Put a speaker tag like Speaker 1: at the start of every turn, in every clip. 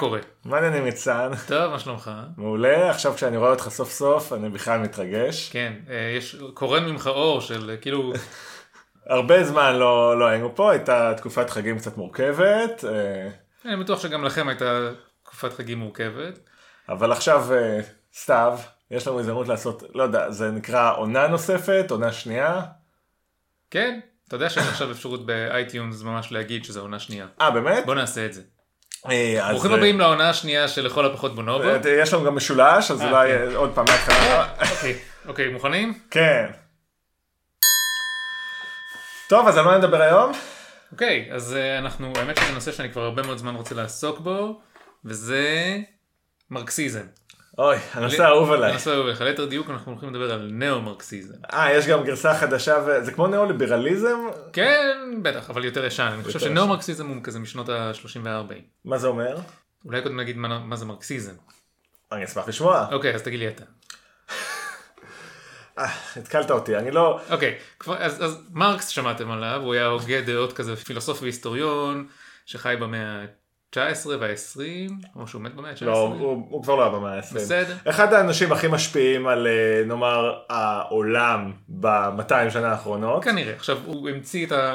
Speaker 1: קורה?
Speaker 2: מה העניינים ניצן?
Speaker 1: טוב, מה שלומך?
Speaker 2: מעולה, עכשיו כשאני רואה אותך סוף סוף אני בכלל מתרגש.
Speaker 1: כן, אה, יש, קורן ממך אור של אה, כאילו,
Speaker 2: הרבה זמן לא, לא היינו פה, הייתה תקופת חגים קצת מורכבת, אה,
Speaker 1: אני בטוח שגם לכם הייתה תקופת חגים מורכבת.
Speaker 2: אבל עכשיו סתיו, יש לנו הזדמנות לעשות, לא יודע, זה נקרא עונה נוספת, עונה שנייה.
Speaker 1: כן, אתה יודע שיש עכשיו אפשרות באייטיונס ממש להגיד שזו עונה שנייה.
Speaker 2: אה, באמת?
Speaker 1: בוא נעשה את זה.
Speaker 2: אה,
Speaker 1: ברוכים
Speaker 2: אה,
Speaker 1: הבאים לעונה השנייה של לכל הפחות בונובו.
Speaker 2: אה, יש לנו גם משולש, אז אולי. אה, עוד פעם מההתחלה.
Speaker 1: אוקיי, אוקיי, מוכנים?
Speaker 2: כן. טוב, אז על מה נדבר היום?
Speaker 1: אוקיי, אז אנחנו, האמת שזה נושא שאני כבר הרבה מאוד זמן רוצה לעסוק בו, וזה מרקסיזם.
Speaker 2: אוי, הנושא האהוב עליי.
Speaker 1: הנושא האהוב עליך. ליתר דיוק אנחנו הולכים לדבר על ניאו-מרקסיזם.
Speaker 2: אה, יש גם גרסה חדשה, וזה כמו ניאו-ליברליזם?
Speaker 1: כן, בטח, אבל יותר ישן. אני חושב שניאו-מרקסיזם הוא כזה משנות ה-30 וה-40.
Speaker 2: מה זה אומר?
Speaker 1: אולי קודם נגיד מה מה זה מרקסיזם.
Speaker 2: אני אשמח לשמוע.
Speaker 1: אוקיי, אז תגיד לי אתה.
Speaker 2: אה, התקלת אותי, אני לא...
Speaker 1: אוקיי, כבר- אז אז מרקס שמעתם עליו, הוא היה הוגה דעות כזה, פילוסוף והיסטוריון, שחי במאה ה-19 וה-20, או שהוא מת במאה ה-19.
Speaker 2: לא, הוא הוא כבר לא היה במאה ה-20.
Speaker 1: בסדר.
Speaker 2: אחד האנשים הכי משפיעים על, אה, נאמר, העולם ב-200 שנה האחרונות.
Speaker 1: כנראה. עכשיו, הוא המציא את ה...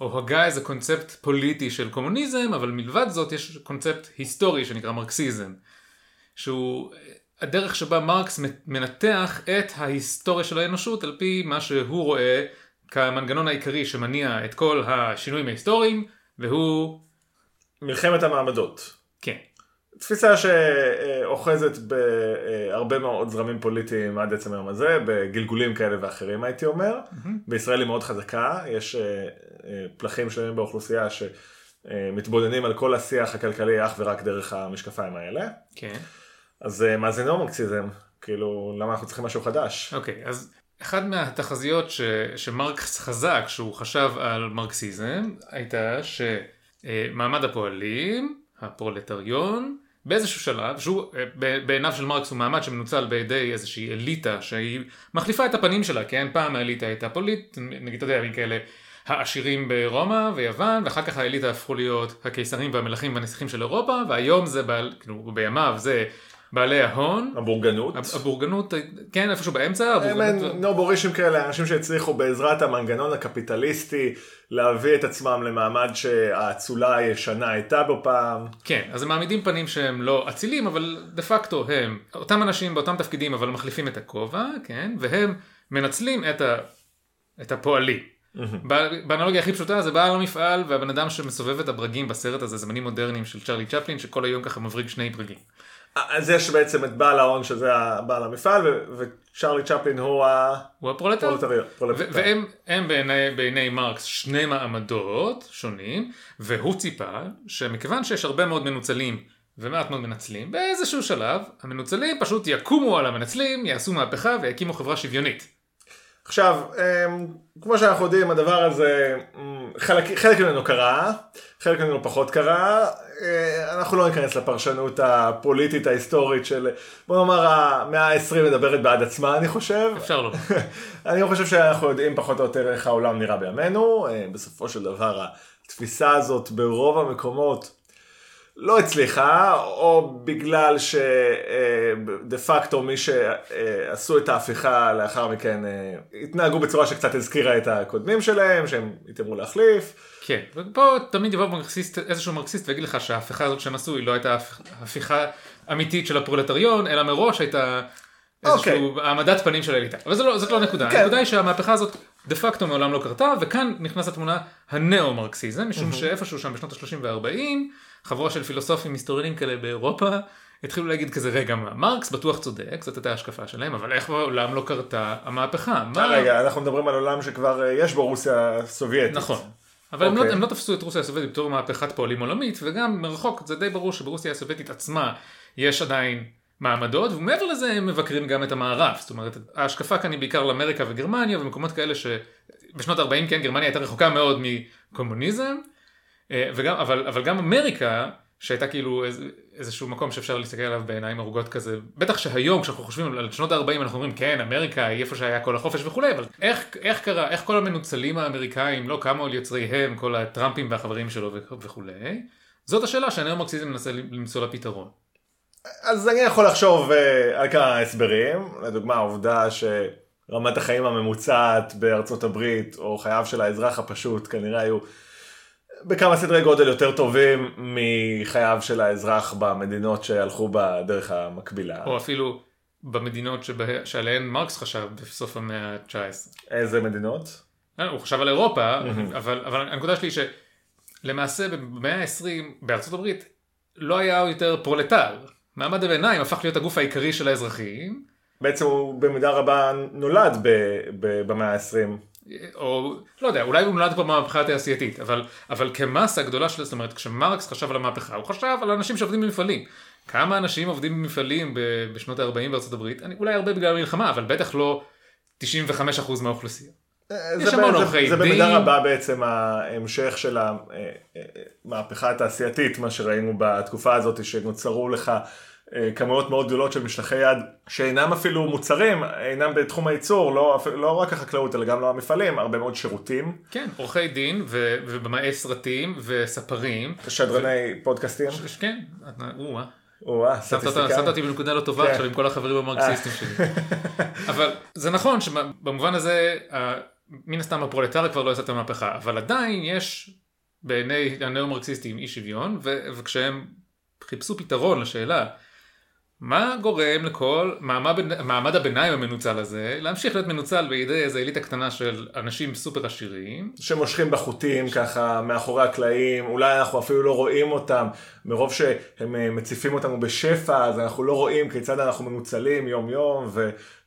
Speaker 1: או הגה איזה קונספט פוליטי של קומוניזם, אבל מלבד זאת יש קונספט היסטורי שנקרא מרקסיזם. שהוא הדרך שבה מרקס מנתח את ההיסטוריה של האנושות על פי מה שהוא רואה כמנגנון העיקרי שמניע את כל השינויים ההיסטוריים, והוא...
Speaker 2: מלחמת המעמדות.
Speaker 1: כן.
Speaker 2: תפיסה שאוחזת בהרבה מאוד זרמים פוליטיים עד עצם היום הזה, בגלגולים כאלה ואחרים הייתי אומר. בישראל היא מאוד חזקה, יש אה, אה, פלחים שלמים באוכלוסייה שמתבוננים על כל השיח הכלכלי אך ורק דרך המשקפיים האלה.
Speaker 1: כן.
Speaker 2: אז אה, מה זה נאו-מרקסיזם? כאילו, למה אנחנו צריכים משהו חדש?
Speaker 1: אוקיי, אז אחד מהתחזיות ש, שמרקס חזק כשהוא חשב על מרקסיזם הייתה שמעמד הפועלים, הפרולטריון, באיזשהו שלב, שהוא אה, בעיניו של מרקס הוא מעמד שמנוצל בידי איזושהי אליטה שהיא מחליפה את הפנים שלה, כן? פעם האליטה הייתה פוליט, נגיד אתה יודע, כאלה העשירים ברומא ויוון, ואחר כך האליטה הפכו להיות הקיסרים והמלכים והנסיכים של אירופה, והיום זה בעל, כאילו בימיו זה בעלי ההון,
Speaker 2: הבורגנות.
Speaker 1: הבורגנות, כן, איפשהו באמצע,
Speaker 2: הם נובורישים כאלה, אנשים שהצליחו בעזרת המנגנון הקפיטליסטי להביא את עצמם למעמד שהאצולה הישנה הייתה בו פעם.
Speaker 1: כן, אז הם מעמידים פנים שהם לא אצילים, אבל דה פקטו הם אותם אנשים באותם תפקידים, אבל מחליפים את הכובע, כן, והם מנצלים את, ה, את הפועלים. באנלוגיה הכי פשוטה זה בעל המפעל והבן אדם שמסובב את הברגים בסרט הזה, זמנים מודרניים של צ'רלי צ'פלין, שכל היום ככה מבריג שני ברגים.
Speaker 2: אז יש בעצם את בעל ההון שזה בעל המפעל, וצ'רלי צ'פלין הוא
Speaker 1: הוא הפרולטר. והם הם בעיני, בעיני מרקס שני מעמדות שונים, והוא ציפה שמכיוון שיש הרבה מאוד מנוצלים ומעט מאוד מנצלים, באיזשהו שלב המנוצלים פשוט יקומו על המנצלים, יעשו מהפכה ויקימו חברה שוויונית.
Speaker 2: עכשיו, אמ, כמו שאנחנו יודעים, הדבר הזה, אמ, חלק, חלק ממנו קרה, חלק ממנו פחות קרה. אה, אנחנו לא ניכנס לפרשנות הפוליטית ההיסטורית של, בוא נאמר, המאה ה-20 מדברת בעד עצמה, אני חושב.
Speaker 1: אפשר לא.
Speaker 2: אני חושב שאנחנו יודעים פחות או יותר איך העולם נראה בימינו. אה, בסופו של דבר, התפיסה הזאת ברוב המקומות לא הצליחה, או בגלל שדה פקטו מי שעשו את ההפיכה לאחר מכן אה, התנהגו בצורה שקצת הזכירה את הקודמים שלהם, שהם התאמרו להחליף.
Speaker 1: כן, ופה תמיד יבוא מרקסיסט, איזשהו מרקסיסט ויגיד לך שההפיכה הזאת שהם עשו היא לא הייתה הפ- הפיכה אמיתית של הפרולטריון, אלא מראש הייתה איזשהו העמדת פנים של האליטה. אבל לא, זאת לא הנקודה,
Speaker 2: כן.
Speaker 1: הנקודה היא שהמהפכה הזאת דה פקטו מעולם לא קרתה, וכאן נכנס לתמונה הנאו-מרקסיזם, משום שאיפשהו שם בשנות ה-30 וה-40, חבורה של פילוסופים היסטוריונים כאלה באירופה, התחילו להגיד כזה רגע מה, מרקס בטוח צודק, זאת הייתה ההשקפה שלהם, אבל איך בעולם לא קרתה המהפכה? מה...
Speaker 2: רגע, אנחנו מדברים על עולם שכבר אה, יש בו רוסיה סובייטית.
Speaker 1: נכון. אבל הם, לא,
Speaker 2: אוקיי.
Speaker 1: הם לא תפסו את רוסיה הסובייטית בתור מהפכת פועלים עולמית, וגם מרחוק זה די ברור שברוסיה הסובייטית עצמה יש עדיין מעמדות, ומעבר לזה הם מבקרים גם את המערב. זאת אומרת, ההשקפה כאן היא בעיקר לאמריקה וגרמניה, ומקומות כאלה שבשנות 40 כן, גרמניה הייתה רחוקה מאוד מקומוניזם, אה, וגם, אבל, אבל גם אמריקה, שהייתה כאילו איז, איזשהו מקום שאפשר להסתכל עליו בעיניים ארוגות כזה, בטח שהיום כשאנחנו חושבים על שנות ה-40 אנחנו אומרים כן אמריקה היא איפה שהיה כל החופש וכולי, אבל איך, איך קרה, איך כל המנוצלים האמריקאים לא קמו על יוצריהם, כל הטראמפים והחברים שלו וכ- וכולי, זאת השאלה שהניאו-מרקסיזם מנסה למצוא לה פתרון.
Speaker 2: אז אני יכול לחשוב אה, על כמה הסברים, לדוגמה העובדה שרמת החיים הממוצעת בארצות הברית, או חייו של האזרח הפשוט, כנראה היו בכמה סדרי גודל יותר טובים מחייו של האזרח במדינות שהלכו בדרך המקבילה.
Speaker 1: או אפילו במדינות שבה, שעליהן מרקס חשב בסוף המאה ה-19.
Speaker 2: איזה מדינות?
Speaker 1: אה, הוא חשב על אירופה, אבל, אבל הנקודה שלי היא שלמעשה במאה ה-20 בארצות הברית לא היה יותר פרולטר. מעמד הביניים הפך להיות הגוף העיקרי של האזרחים.
Speaker 2: בעצם הוא במידה רבה נולד במאה ה-20.
Speaker 1: או לא יודע, אולי הוא נולד כבר מהמהפכה התעשייתית, אבל, אבל כמסה גדולה של, זאת אומרת, כשמרקס חשב על המהפכה, הוא חשב על אנשים שעובדים במפעלים. כמה אנשים עובדים במפעלים בשנות ה-40 בארצות הברית? אני, אולי הרבה בגלל המלחמה, אבל בטח לא 95% מהאוכלוסייה. יש
Speaker 2: זה,
Speaker 1: המון
Speaker 2: זה,
Speaker 1: עורכי
Speaker 2: זה
Speaker 1: דין.
Speaker 2: במידה רבה בעצם ההמשך של המהפכה התעשייתית, מה שראינו בתקופה הזאת, שנוצרו לך אה, כמויות מאוד גדולות של משלחי יד שאינם אפילו מוצרים, אינם בתחום הייצור, לא, לא רק החקלאות אלא גם לא המפעלים, הרבה מאוד שירותים,
Speaker 1: כן, עורכי דין ו- ובמאי סרטים וספרים.
Speaker 2: שדרני פודקאסטים,
Speaker 1: ש- כן, או-אה.
Speaker 2: או-אה, סטטיסטיקאים.
Speaker 1: שמת אותי בנקודה לא טובה
Speaker 2: כן.
Speaker 1: עכשיו עם כל החברים המרקסיסטים שלי. אבל זה נכון שבמובן הזה, מן הסתם הפרולטריה כבר לא עושה את המהפכה, אבל עדיין יש בעיני הנאו-מרקסיסטים אי שוויון, ו- וכשהם חיפשו פתרון לשאלה, מה גורם לכל מעמד, הביניים המנוצל הזה להמשיך להיות מנוצל בידי איזה אליטה קטנה של אנשים סופר עשירים,
Speaker 2: שמושכים בחוטים ככה מאחורי הקלעים, אולי אנחנו אפילו לא רואים אותם, מרוב שהם אה, מציפים אותנו בשפע, אז אנחנו לא רואים כיצד אנחנו מנוצלים יום יום,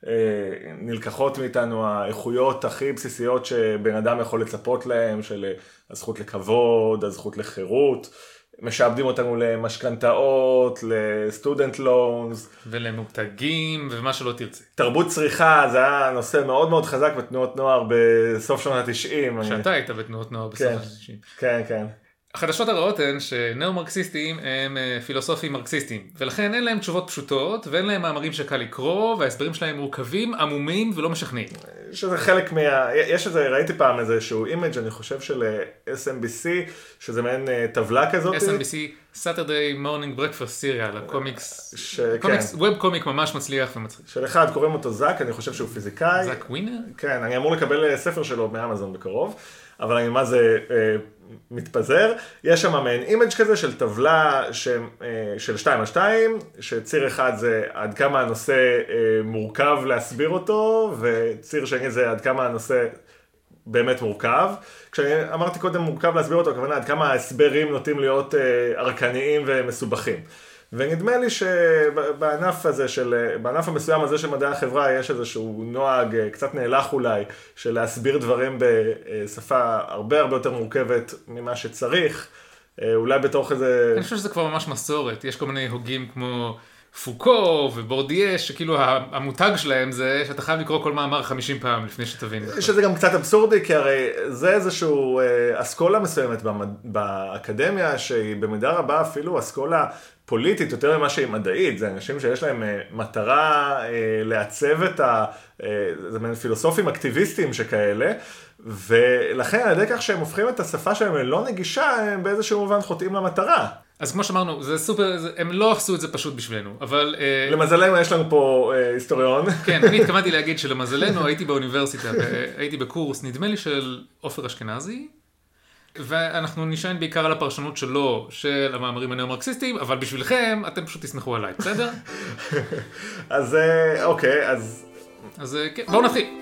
Speaker 2: ונלקחות מאיתנו האיכויות הכי בסיסיות שבן אדם יכול לצפות להם, של אה, הזכות לכבוד, הזכות לחירות. משעבדים אותנו למשכנתאות, לסטודנט לונס,
Speaker 1: ולמותגים ומה שלא תרצה.
Speaker 2: תרבות צריכה זה היה נושא מאוד מאוד חזק בתנועות נוער בסוף שנות ה-90.
Speaker 1: כשאתה היית בתנועות נוער בסוף
Speaker 2: כן.
Speaker 1: ה-60.
Speaker 2: כן, כן.
Speaker 1: החדשות הרעות הן שנאו-מרקסיסטים הם אה, פילוסופים מרקסיסטים, ולכן אין להם תשובות פשוטות, ואין להם מאמרים שקל לקרוא, וההסברים שלהם מורכבים, עמומים ולא משכנעים.
Speaker 2: שזה חלק מה... יש איזה, ראיתי פעם איזשהו image אני חושב של אה, SMBC, שזה מעין אה, טבלה כזאת.
Speaker 1: SMBC, Saturday Morning Breakfast Cereal, הקומיקס,
Speaker 2: ש...
Speaker 1: קומיקס,
Speaker 2: כן.
Speaker 1: Web comic ממש מצליח ומצחיק.
Speaker 2: של אחד קוראים אותו זאק, אני חושב שהוא פיזיקאי.
Speaker 1: זאק ווינר?
Speaker 2: כן, אני אמור לקבל ספר שלו מאמזון בקרוב, אבל אני מה זה מתפזר. יש שם מעין image כזה של טבלה ש, אה, של 2 על 2, שציר אחד זה עד כמה הנושא אה, מורכב להסביר אותו, וציר שני זה עד כמה הנושא באמת מורכב. כשאני אמרתי קודם מורכב להסביר אותו, הכוונה עד כמה ההסברים נוטים להיות אה, ערקניים ומסובכים. ונדמה לי שבענף הזה של, בענף המסוים הזה של מדעי החברה יש איזשהו נוהג אה, קצת נאלח אולי, של להסביר דברים בשפה הרבה הרבה יותר מורכבת ממה שצריך, אה, אולי בתוך איזה...
Speaker 1: אני חושב שזה כבר ממש מסורת, יש כל מיני הוגים כמו פוקו ובורדיה, שכאילו המותג שלהם זה שאתה חייב לקרוא כל מאמר 50 פעם לפני שתבין.
Speaker 2: שזה גם קצת אבסורדי, כי הרי זה איזשהו אה, אסכולה מסוימת. באקדמיה, שהיא במידה רבה אפילו אסכולה פוליטית יותר ממה שהיא מדעית, זה אנשים שיש להם אה, מטרה אה, לעצב את ה... אה, זה מעין פילוסופים אקטיביסטים שכאלה, ולכן על ידי כך שהם הופכים את השפה שלהם ללא נגישה, הם באיזשהו מובן חוטאים למטרה.
Speaker 1: אז כמו שאמרנו, זה סופר, הם לא עשו את זה פשוט בשבילנו, אבל...
Speaker 2: למזלנו יש לנו פה אה, היסטוריון.
Speaker 1: כן, אני התכוונתי להגיד שלמזלנו הייתי באוניברסיטה, הייתי בקורס, נדמה לי של עופר אשכנזי, ואנחנו נשען בעיקר על הפרשנות שלו, של המאמרים הנאו-מרקסיסטיים, אבל בשבילכם, אתם פשוט תסמכו עליי, בסדר?
Speaker 2: אז אה, אוקיי, אז
Speaker 1: אז אה, כן, בואו נתחיל.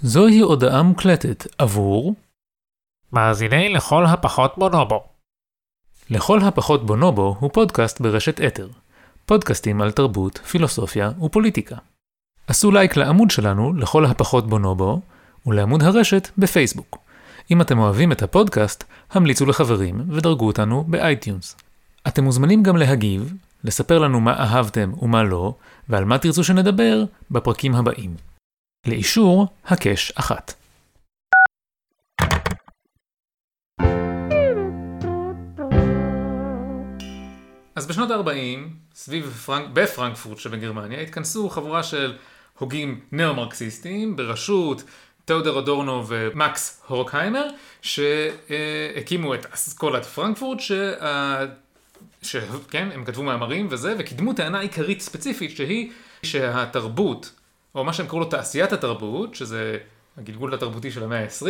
Speaker 1: זוהי הודעה מוקלטת עבור
Speaker 3: מאזיני לכל הפחות בונובו.
Speaker 1: לכל הפחות בונובו הוא פודקאסט ברשת אתר. פודקאסטים על תרבות, פילוסופיה ופוליטיקה. עשו לייק לעמוד שלנו לכל הפחות בונובו ולעמוד הרשת בפייסבוק. אם אתם אוהבים את הפודקאסט, המליצו לחברים ודרגו אותנו ב iTunes. אתם מוזמנים גם להגיב, לספר לנו מה אהבתם ומה לא, ועל מה תרצו שנדבר בפרקים הבאים. לאישור הקש אחת. אז בשנות ה-40, סביב פרנק, בפרנקפורט שבגרמניה, התכנסו חבורה של הוגים ניאו-מרקסיסטים בראשות תאודר אדורנו ומקס הורקהיימר, שהקימו את אסכולת פרנקפורט, שה... ש... כן, הם כתבו מאמרים וזה, וקידמו טענה עיקרית ספציפית שהיא שהתרבות, או מה שהם קראו לו תעשיית התרבות, שזה הגלגול התרבותי של המאה ה-20,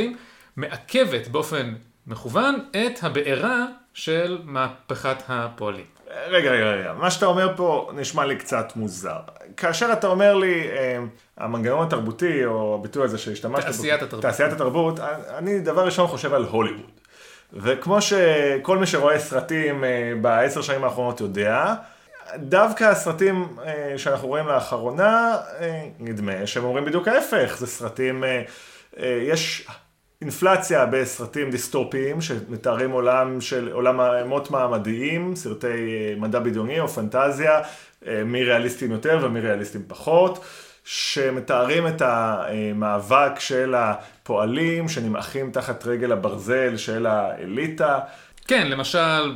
Speaker 1: מעכבת באופן מכוון את הבעירה של מהפכת הפועלים.
Speaker 2: רגע, רגע, רגע, מה שאתה אומר פה נשמע לי קצת מוזר. כאשר אתה אומר לי, אה, המנגנון התרבותי, או הביטוי הזה שהשתמשת בו,
Speaker 1: תעשיית התרבות.
Speaker 2: תעשיית התרבות, אני דבר ראשון חושב על הוליווד. וכמו שכל מי שרואה סרטים אה, בעשר שנים האחרונות יודע, דווקא הסרטים אה, שאנחנו רואים לאחרונה, אה, נדמה שהם אומרים בדיוק ההפך, זה סרטים, אה, אה, יש אינפלציה בסרטים דיסטופיים שמתארים עולם של עולם מות מעמדיים, סרטי אה, מדע בדיוני או פנטזיה, אה, מי ריאליסטיים יותר ומי ריאליסטיים פחות, שמתארים את המאבק של הפועלים שנמעכים תחת רגל הברזל של האליטה.
Speaker 1: כן, למשל,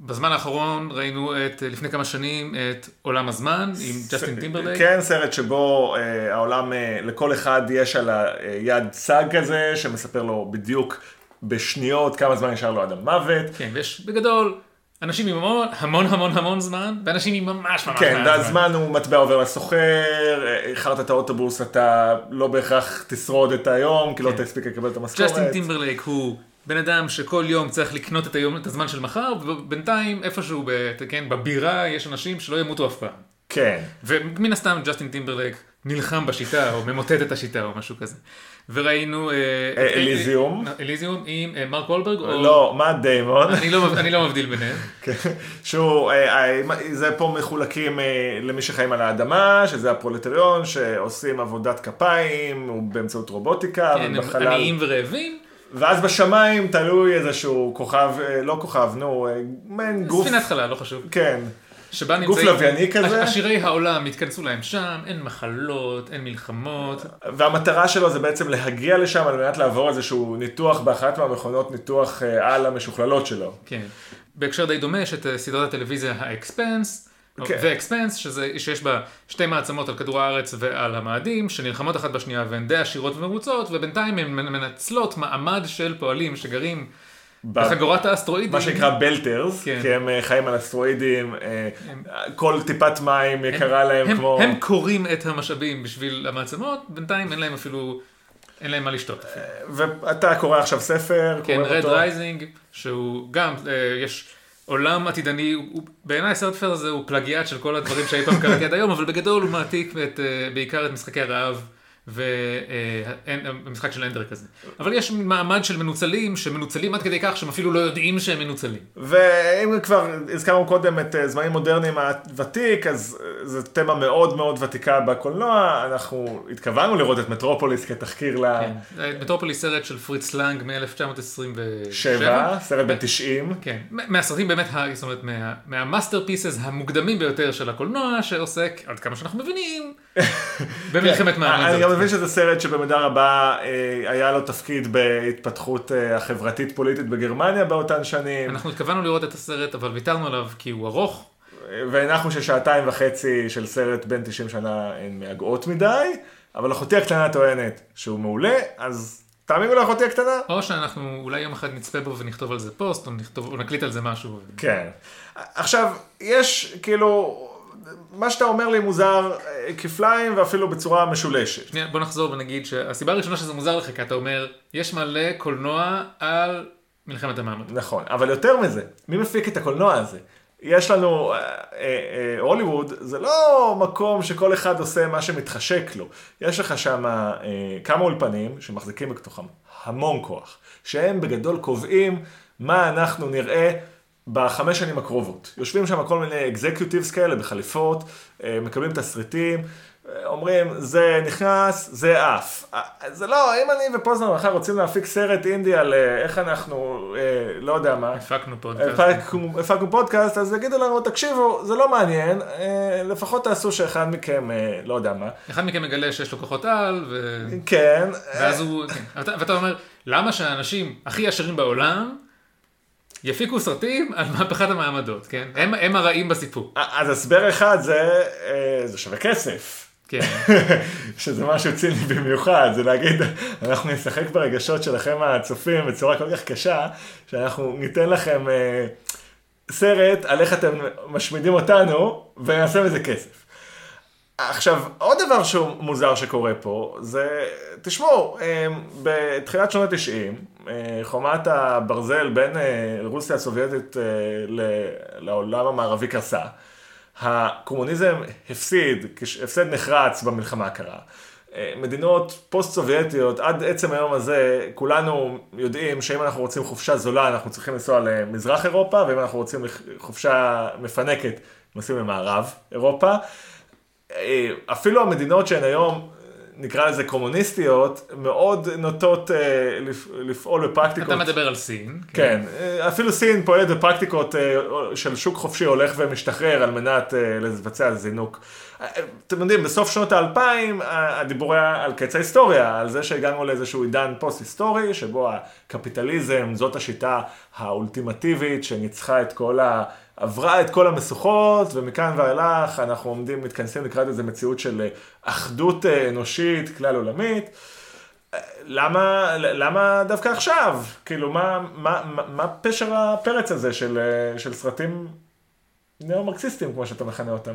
Speaker 1: בזמן האחרון ראינו את, לפני כמה שנים, את עולם הזמן עם ג'סטין טימברלייק.
Speaker 2: כן, סרט שבו אה, העולם, אה, לכל אחד יש על היד צג כזה, שמספר לו בדיוק בשניות כמה זמן נשאר לו עד המוות.
Speaker 1: כן, ויש בגדול אנשים עם המון המון המון המון זמן, ואנשים עם ממש ממש
Speaker 2: כן,
Speaker 1: מעט
Speaker 2: והזמן הוא מטבע עובר לסוחר, אה, איחרת את האוטובוס, אתה לא בהכרח תשרוד את היום, כי לא
Speaker 1: כן.
Speaker 2: תספיק לקבל את המשכורת.
Speaker 1: ג'סטין טימברלייק הוא בן אדם שכל יום צריך לקנות את, היום, את הזמן של מחר, ובינתיים איפשהו ב, כן, בבירה יש אנשים שלא ימותו אף פעם.
Speaker 2: כן.
Speaker 1: ומן הסתם ג'סטין טימברלייק נלחם בשיטה, או ממוטט את השיטה, או משהו כזה. וראינו... אה,
Speaker 2: אה, אליזיום.
Speaker 1: אה, אליזיום עם מרק וולברג, או...
Speaker 2: לא, מאט דיימון.
Speaker 1: אני לא, אני לא מבדיל ביניהם.
Speaker 2: כן, שהוא, זה פה מחולקים למי שחיים על האדמה, שזה הפרולטריון, שעושים עבודת כפיים, באמצעות רובוטיקה,
Speaker 1: כן,
Speaker 2: ובחלל-
Speaker 1: עניים ורעבים.
Speaker 2: ואז בשמיים תלוי איזשהו כוכב, אה, לא כוכב, נו, אה, מעין גוף,
Speaker 1: ספינת חלל, לא חשוב.
Speaker 2: כן,
Speaker 1: שבה
Speaker 2: גוף
Speaker 1: נמצאים...
Speaker 2: לווייני כזה.
Speaker 1: עשירי העולם התכנסו להם שם, אין מחלות, אין מלחמות.
Speaker 2: והמטרה שלו זה בעצם להגיע לשם על מנת לעבור איזשהו ניתוח באחת מהמכונות ניתוח אה, על המשוכללות שלו.
Speaker 1: כן. בהקשר די דומה יש את סדרת הטלוויזיה האקספנס,
Speaker 2: כן.
Speaker 1: ואקספנס, שזה, שיש בה שתי מעצמות על כדור הארץ ועל המאדים, שנלחמות אחת בשנייה והן די עשירות ומרוצות, ובינתיים הן מנצלות מעמד של פועלים שגרים בחגורת האסטרואידים.
Speaker 2: מה שנקרא Belters,
Speaker 1: כן.
Speaker 2: כי הם אה, חיים על אסטרואידים, אה, כל טיפת מים יקרה להם
Speaker 1: הם,
Speaker 2: כמו...
Speaker 1: הם כורים את המשאבים בשביל המעצמות, בינתיים אין להם אפילו, אין להם מה לשתות. אפילו.
Speaker 2: ואתה קורא עכשיו ספר,
Speaker 1: כן,
Speaker 2: קורא
Speaker 1: Red
Speaker 2: אותו.
Speaker 1: Rising, שהוא גם, אה, יש עולם עתידני, בעיניי הספר הזה הוא פלגיאט של כל הדברים שאי פעם קראתי עד היום, אבל בגדול הוא מעתיק אה, בעיקר את משחקי הרעב. ומשחק של אנדר כזה. אבל יש מעמד של מנוצלים, שמנוצלים עד כדי כך שהם אפילו לא יודעים שהם מנוצלים.
Speaker 2: ואם כבר הזכרנו קודם את אה, זמנים מודרניים הוותיק, אז אה, זו תמה מאוד מאוד ותיקה בקולנוע, אנחנו התכוונו לראות את מטרופוליס כתחקיר
Speaker 1: כן. מטרופוליס סרט של פריץ לנג מ-1927.
Speaker 2: לשבע, סרט בן 90.
Speaker 1: כן, מה- מהסרטים באמת, זאת אומרת, מה- מה masterpieces המוקדמים ביותר של הקולנוע, שעוסק, עד כמה שאנחנו מבינים, במלחמת מעמד.
Speaker 2: מבין שזה סרט שבמידה רבה אה, היה לו תפקיד בהתפתחות אה, החברתית-פוליטית בגרמניה באותן שנים,
Speaker 1: אנחנו התכוונו לראות את הסרט, אבל ויתרנו עליו כי הוא ארוך.
Speaker 2: אה, והנחנו ששעתיים וחצי של סרט בן 90 שנה הן מהגעות מדי, אבל אחותי הקטנה טוענת שהוא מעולה, אז תאמינו לאחותי הקטנה.
Speaker 1: או שאנחנו אולי יום אחד נצפה בו ונכתוב על זה פוסט, או, נכתוב, או נקליט על זה משהו.
Speaker 2: כן. עכשיו, יש כאילו, מה שאתה אומר לי מוזר אה, כפליים ואפילו בצורה משולשת.
Speaker 1: שנייה, בוא נחזור ונגיד שהסיבה הראשונה שזה מוזר לך, כי אתה אומר, יש מלא קולנוע על מלחמת המעמד.
Speaker 2: נכון, אבל יותר מזה, מי מפיק את הקולנוע הזה? יש לנו, אה, אה, אה, הוליווד זה לא מקום שכל אחד עושה מה שמתחשק לו. יש לך שם אה, כמה אולפנים שמחזיקים בתוכם המון כוח, שהם בגדול קובעים מה אנחנו נראה בחמש שנים הקרובות. יושבים שם כל מיני אקזקיוטיבס כאלה בחליפות, אה, מקבלים תסריטים. אה, אומרים, זה נכנס, זה עף. אה, זה לא, אם אני ופוזנר מחר רוצים להפיק סרט אינדי על איך אנחנו, אה, לא יודע מה,
Speaker 1: הפקנו פודקאסט.
Speaker 2: הפקנו, הפקנו פודקאסט, אז יגידו לנו, תקשיבו, זה לא מעניין, אה, לפחות תעשו שאחד מכם, אה, לא יודע מה.
Speaker 1: אחד מכם מגלה שיש לו כוחות על, ו...
Speaker 2: כן,
Speaker 1: ואז הוא... כן. ואתה- ואתה אומר, למה שהאנשים הכי עשירים בעולם יפיקו סרטים על מהפכת המעמדות, כן? הם, הם הרעים בסיפור.
Speaker 2: אז הסבר אחד זה, אה, זה שווה כסף.
Speaker 1: כן.
Speaker 2: שזה משהו ציני במיוחד, זה להגיד, אנחנו נשחק ברגשות שלכם הצופים בצורה כל כך קשה, שאנחנו ניתן לכם אה, סרט על איך אתם משמידים אותנו, ונעשה מזה כסף. עכשיו, עוד דבר שהוא מוזר שקורה פה, זה, תשמעו, אה, בתחילת שנות ה-90, אה, חומת הברזל בין אה, רוסיה הסובייטית לעולם המערבי קרסה. הקומוניזם הפסיד, הפסד נחרץ במלחמה הקרה. מדינות פוסט-סובייטיות, עד עצם היום הזה, כולנו יודעים שאם אנחנו רוצים חופשה זולה, אנחנו צריכים לנסוע למזרח אירופה, ואם אנחנו רוצים חופשה מפנקת, נוסעים למערב אירופה. אה, אפילו המדינות שהן היום, נקרא לזה קומוניסטיות, מאוד נוטות אה, לפעול בפרקטיקות.
Speaker 1: אתה מדבר על סין.
Speaker 2: כן, כן. אפילו סין פועלת בפרקטיקות אה, של שוק חופשי הולך ומשתחרר על מנת לבצע זינוק. אתם יודעים, בסוף שנות האלפיים הדיבור היה על קץ ההיסטוריה, על זה שהגענו לאיזשהו עידן פוסט-היסטורי, שבו הקפיטליזם זאת השיטה האולטימטיבית שניצחה את כל ה... עברה את כל המשוכות, ומכאן ואילך אנחנו עומדים, מתכנסים לקראת איזו מציאות של אחדות אה, אנושית, כלל עולמית. למה, למה דווקא עכשיו? כאילו, מה, מה, מה, פשר הפרץ הזה של, אה, של סרטים ניאו-מרקסיסטים, כמו שאתה מכנה אותם?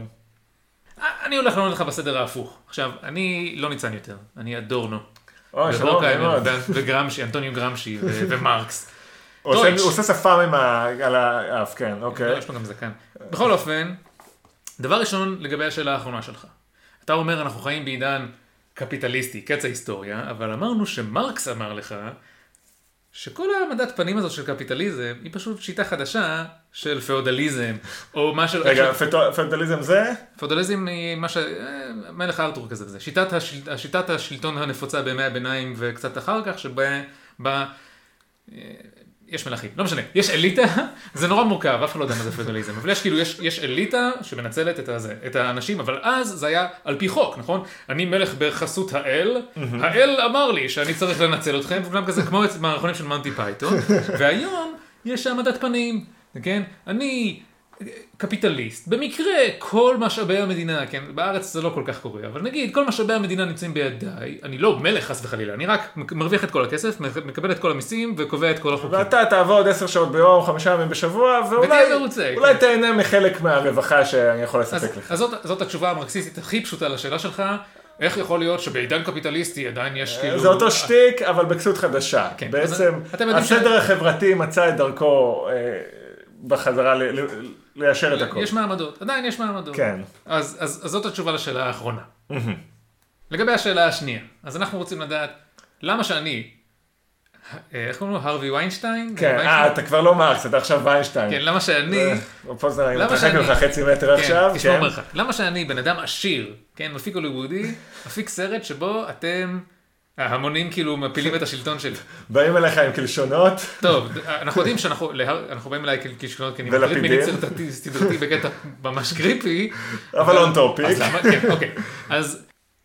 Speaker 1: אני הולך לענות לך בסדר ההפוך. עכשיו, אני לא ניצן יותר, אני אדורנו.
Speaker 2: אוי, שלום, מאוד.
Speaker 1: וגרמשי, אנטוניו גרמשי ומרקס.
Speaker 2: הוא עושה שפם על האף, כן, אוקיי.
Speaker 1: יש לו גם זקן. בכל אופן, דבר ראשון לגבי השאלה האחרונה שלך. אתה אומר אנחנו חיים בעידן קפיטליסטי, קץ ההיסטוריה, אבל אמרנו שמרקס אמר לך שכל העמדת פנים הזאת של קפיטליזם היא פשוט שיטה חדשה של פאודליזם, או מה של...
Speaker 2: רגע, פאודליזם זה?
Speaker 1: פאודליזם היא מה ש... אה, מלך ארתור כזה וזה. שיטת, השל... שיטת השלטון הנפוצה בימי הביניים וקצת אחר כך, שבה... בה... יש מלכים, לא משנה, יש אליטה, זה נורא מורכב, אף אחד לא יודע מה זה פאודליזם, אבל יש כאילו, יש, יש אליטה שמנצלת את, הזה, את האנשים, אבל אז זה היה על פי חוק, נכון? אני מלך בחסות האל, האל אמר לי שאני צריך לנצל אתכם, וגם כזה כמו את מערכונים של מונטי פייתון, והיום יש העמדת פנים, כן? אני קפיטליסט, במקרה כל משאבי המדינה, כן, בארץ זה לא כל כך קורה, אבל נגיד כל משאבי המדינה נמצאים בידיי, אני לא מלך חס וחלילה, אני רק מרוויח את כל הכסף, מקבל את כל המיסים וקובע את כל החוקים.
Speaker 2: ואתה תעבוד עשר שעות ביום, חמישה ימים בשבוע, ואולי מרוצה, אולי כן. תהנה מחלק מהרווחה שאני יכול לספק לך.
Speaker 1: אז זאת, זאת התשובה המרקסיסטית הכי פשוטה לשאלה שלך. איך יכול להיות שבעידן קפיטליסטי עדיין יש כאילו...
Speaker 2: זה אותו שטיק, אבל בכסות חדשה. כן, בעצם, הסדר ש... החברתי מצא את דרכו אה, בחזרה ליישר את הכל.
Speaker 1: יש מעמדות, עדיין יש מעמדות.
Speaker 2: כן.
Speaker 1: אז, אז, אז זאת התשובה לשאלה האחרונה. לגבי השאלה השנייה, אז אנחנו רוצים לדעת, למה שאני, אה, איך קוראים לו? הרווי ויינשטיין?
Speaker 2: כן, אה, אתה כבר לא מרקס, אתה עכשיו ויינשטיין.
Speaker 1: כן, למה שאני...
Speaker 2: פה זה מתרחק ממך חצי מטר
Speaker 1: כן,
Speaker 2: עכשיו.
Speaker 1: כן. למה שאני, בן אדם עשיר, כן, מפיק הוליוודי, מפיק סרט שבו אתם... ההמונים כאילו מפילים את השלטון שלי.
Speaker 2: באים אליך עם קלשונות.
Speaker 1: טוב, אנחנו יודעים שאנחנו באים אליי קלשונות, כי אני מטריד מינית סדרתי בקטע ממש creepy.
Speaker 2: אבל on topic.
Speaker 1: כן, אוקיי. אז